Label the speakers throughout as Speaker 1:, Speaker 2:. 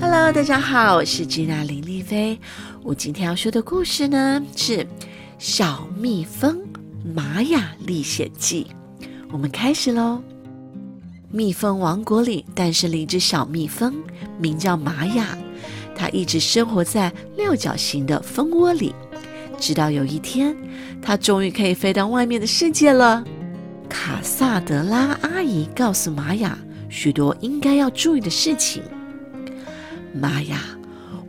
Speaker 1: Hello，大家好，我是吉娜林丽菲。我今天要说的故事呢是《小蜜蜂玛雅历险记》。我们开始喽。蜜蜂王国里诞生了一只小蜜蜂，名叫玛雅。它一直生活在六角形的蜂窝里，直到有一天，它终于可以飞到外面的世界了。卡萨德拉阿姨告诉玛雅许多应该要注意的事情。妈呀，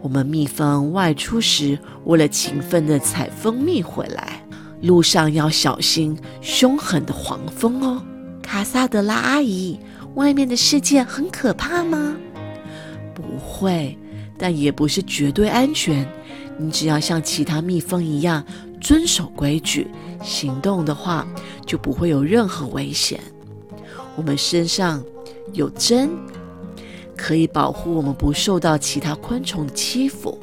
Speaker 1: 我们蜜蜂外出时，为了勤奋地采蜂蜜回来，路上要小心凶狠的黄蜂哦。卡萨德拉阿姨，外面的世界很可怕吗？不会，但也不是绝对安全。你只要像其他蜜蜂一样遵守规矩，行动的话，就不会有任何危险。我们身上有针。可以保护我们不受到其他昆虫的欺负。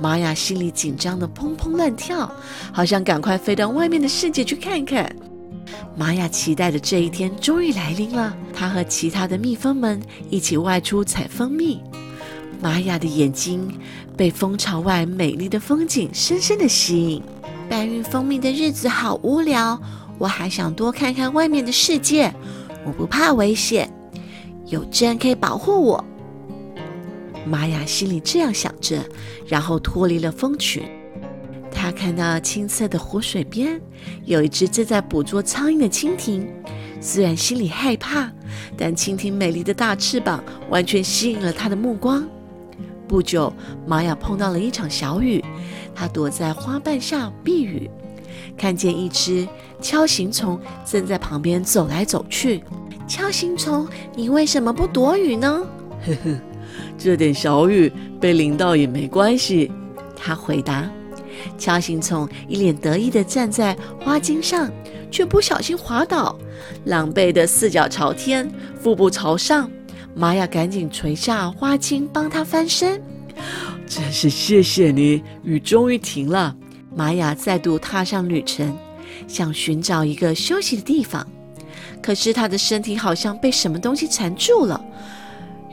Speaker 1: 玛雅心里紧张的砰砰乱跳，好想赶快飞到外面的世界去看看。玛雅期待的这一天终于来临了，她和其他的蜜蜂们一起外出采蜂蜜。玛雅的眼睛被蜂巢外美丽的风景深深的吸引。搬运蜂蜜的日子好无聊，我还想多看看外面的世界。我不怕危险。有针可以保护我，玛雅心里这样想着，然后脱离了蜂群。她看到青色的湖水边有一只正在捕捉苍蝇的蜻蜓，虽然心里害怕，但蜻蜓美丽的大翅膀完全吸引了她的目光。不久，玛雅碰到了一场小雨，她躲在花瓣下避雨，看见一只锹形虫正在旁边走来走去。敲行虫，你为什么不躲雨呢？
Speaker 2: 呵呵，这点小雨被淋到也没关系。
Speaker 1: 他回答。敲行虫一脸得意地站在花茎上，却不小心滑倒，狼狈的四脚朝天，腹部朝上。玛雅赶紧垂下花茎帮他翻身。
Speaker 2: 真是谢谢你，雨终于停了。
Speaker 1: 玛雅再度踏上旅程，想寻找一个休息的地方。可是他的身体好像被什么东西缠住了，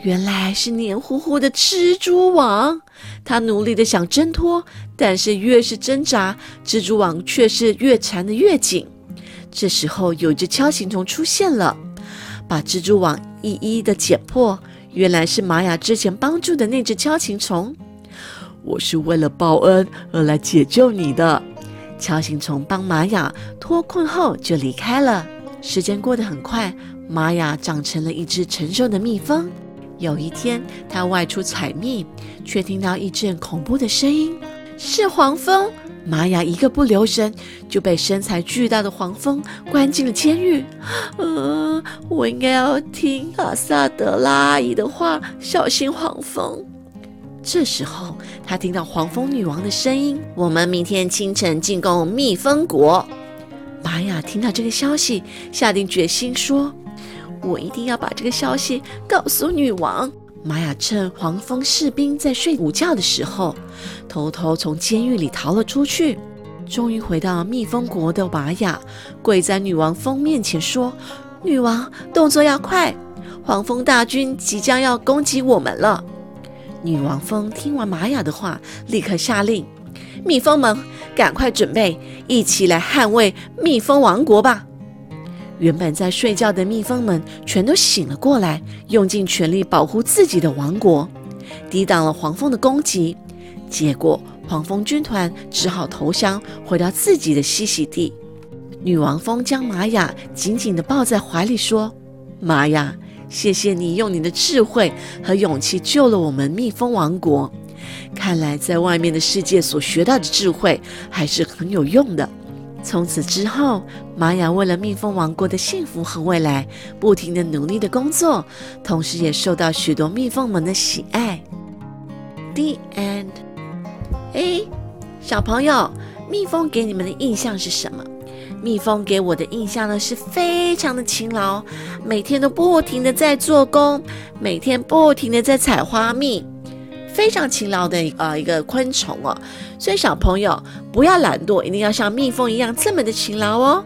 Speaker 1: 原来是黏糊糊的蜘蛛网。他努力的想挣脱，但是越是挣扎，蜘蛛网却是越缠得越紧。这时候，有只锹形虫出现了，把蜘蛛网一一的剪破。原来是玛雅之前帮助的那只锹形虫。
Speaker 2: 我是为了报恩而来解救你的。
Speaker 1: 锹形虫帮玛雅脱困后就离开了。时间过得很快，玛雅长成了一只成熟的蜜蜂。有一天，她外出采蜜，却听到一阵恐怖的声音，是黄蜂。玛雅一个不留神，就被身材巨大的黄蜂关进了监狱。呃，我应该要听阿萨德拉阿姨的话，小心黄蜂。这时候，他听到黄蜂女王的声音：“我们明天清晨进攻蜜蜂国。”玛雅听到这个消息，下定决心说：“我一定要把这个消息告诉女王。”玛雅趁黄蜂士兵在睡午觉的时候，偷偷从监狱里逃了出去。终于回到蜜蜂国的玛雅，跪在女王蜂面前说：“女王，动作要快，黄蜂大军即将要攻击我们了。”女王蜂听完玛雅的话，立刻下令。蜜蜂们，赶快准备，一起来捍卫蜜蜂王国吧！原本在睡觉的蜜蜂们全都醒了过来，用尽全力保护自己的王国，抵挡了黄蜂的攻击。结果，黄蜂军团只好投降，回到自己的栖息地。女王蜂将玛雅紧紧地抱在怀里，说：“玛雅，谢谢你用你的智慧和勇气救了我们蜜蜂王国。”看来，在外面的世界所学到的智慧还是很有用的。从此之后，玛雅为了蜜蜂王国的幸福和未来，不停的努力的工作，同时也受到许多蜜蜂们的喜爱。The end。哎，小朋友，蜜蜂给你们的印象是什么？蜜蜂给我的印象呢，是非常的勤劳，每天都不停的在做工，每天不停的在采花蜜。非常勤劳的呃一个昆虫哦，所以小朋友不要懒惰，一定要像蜜蜂一样这么的勤劳哦。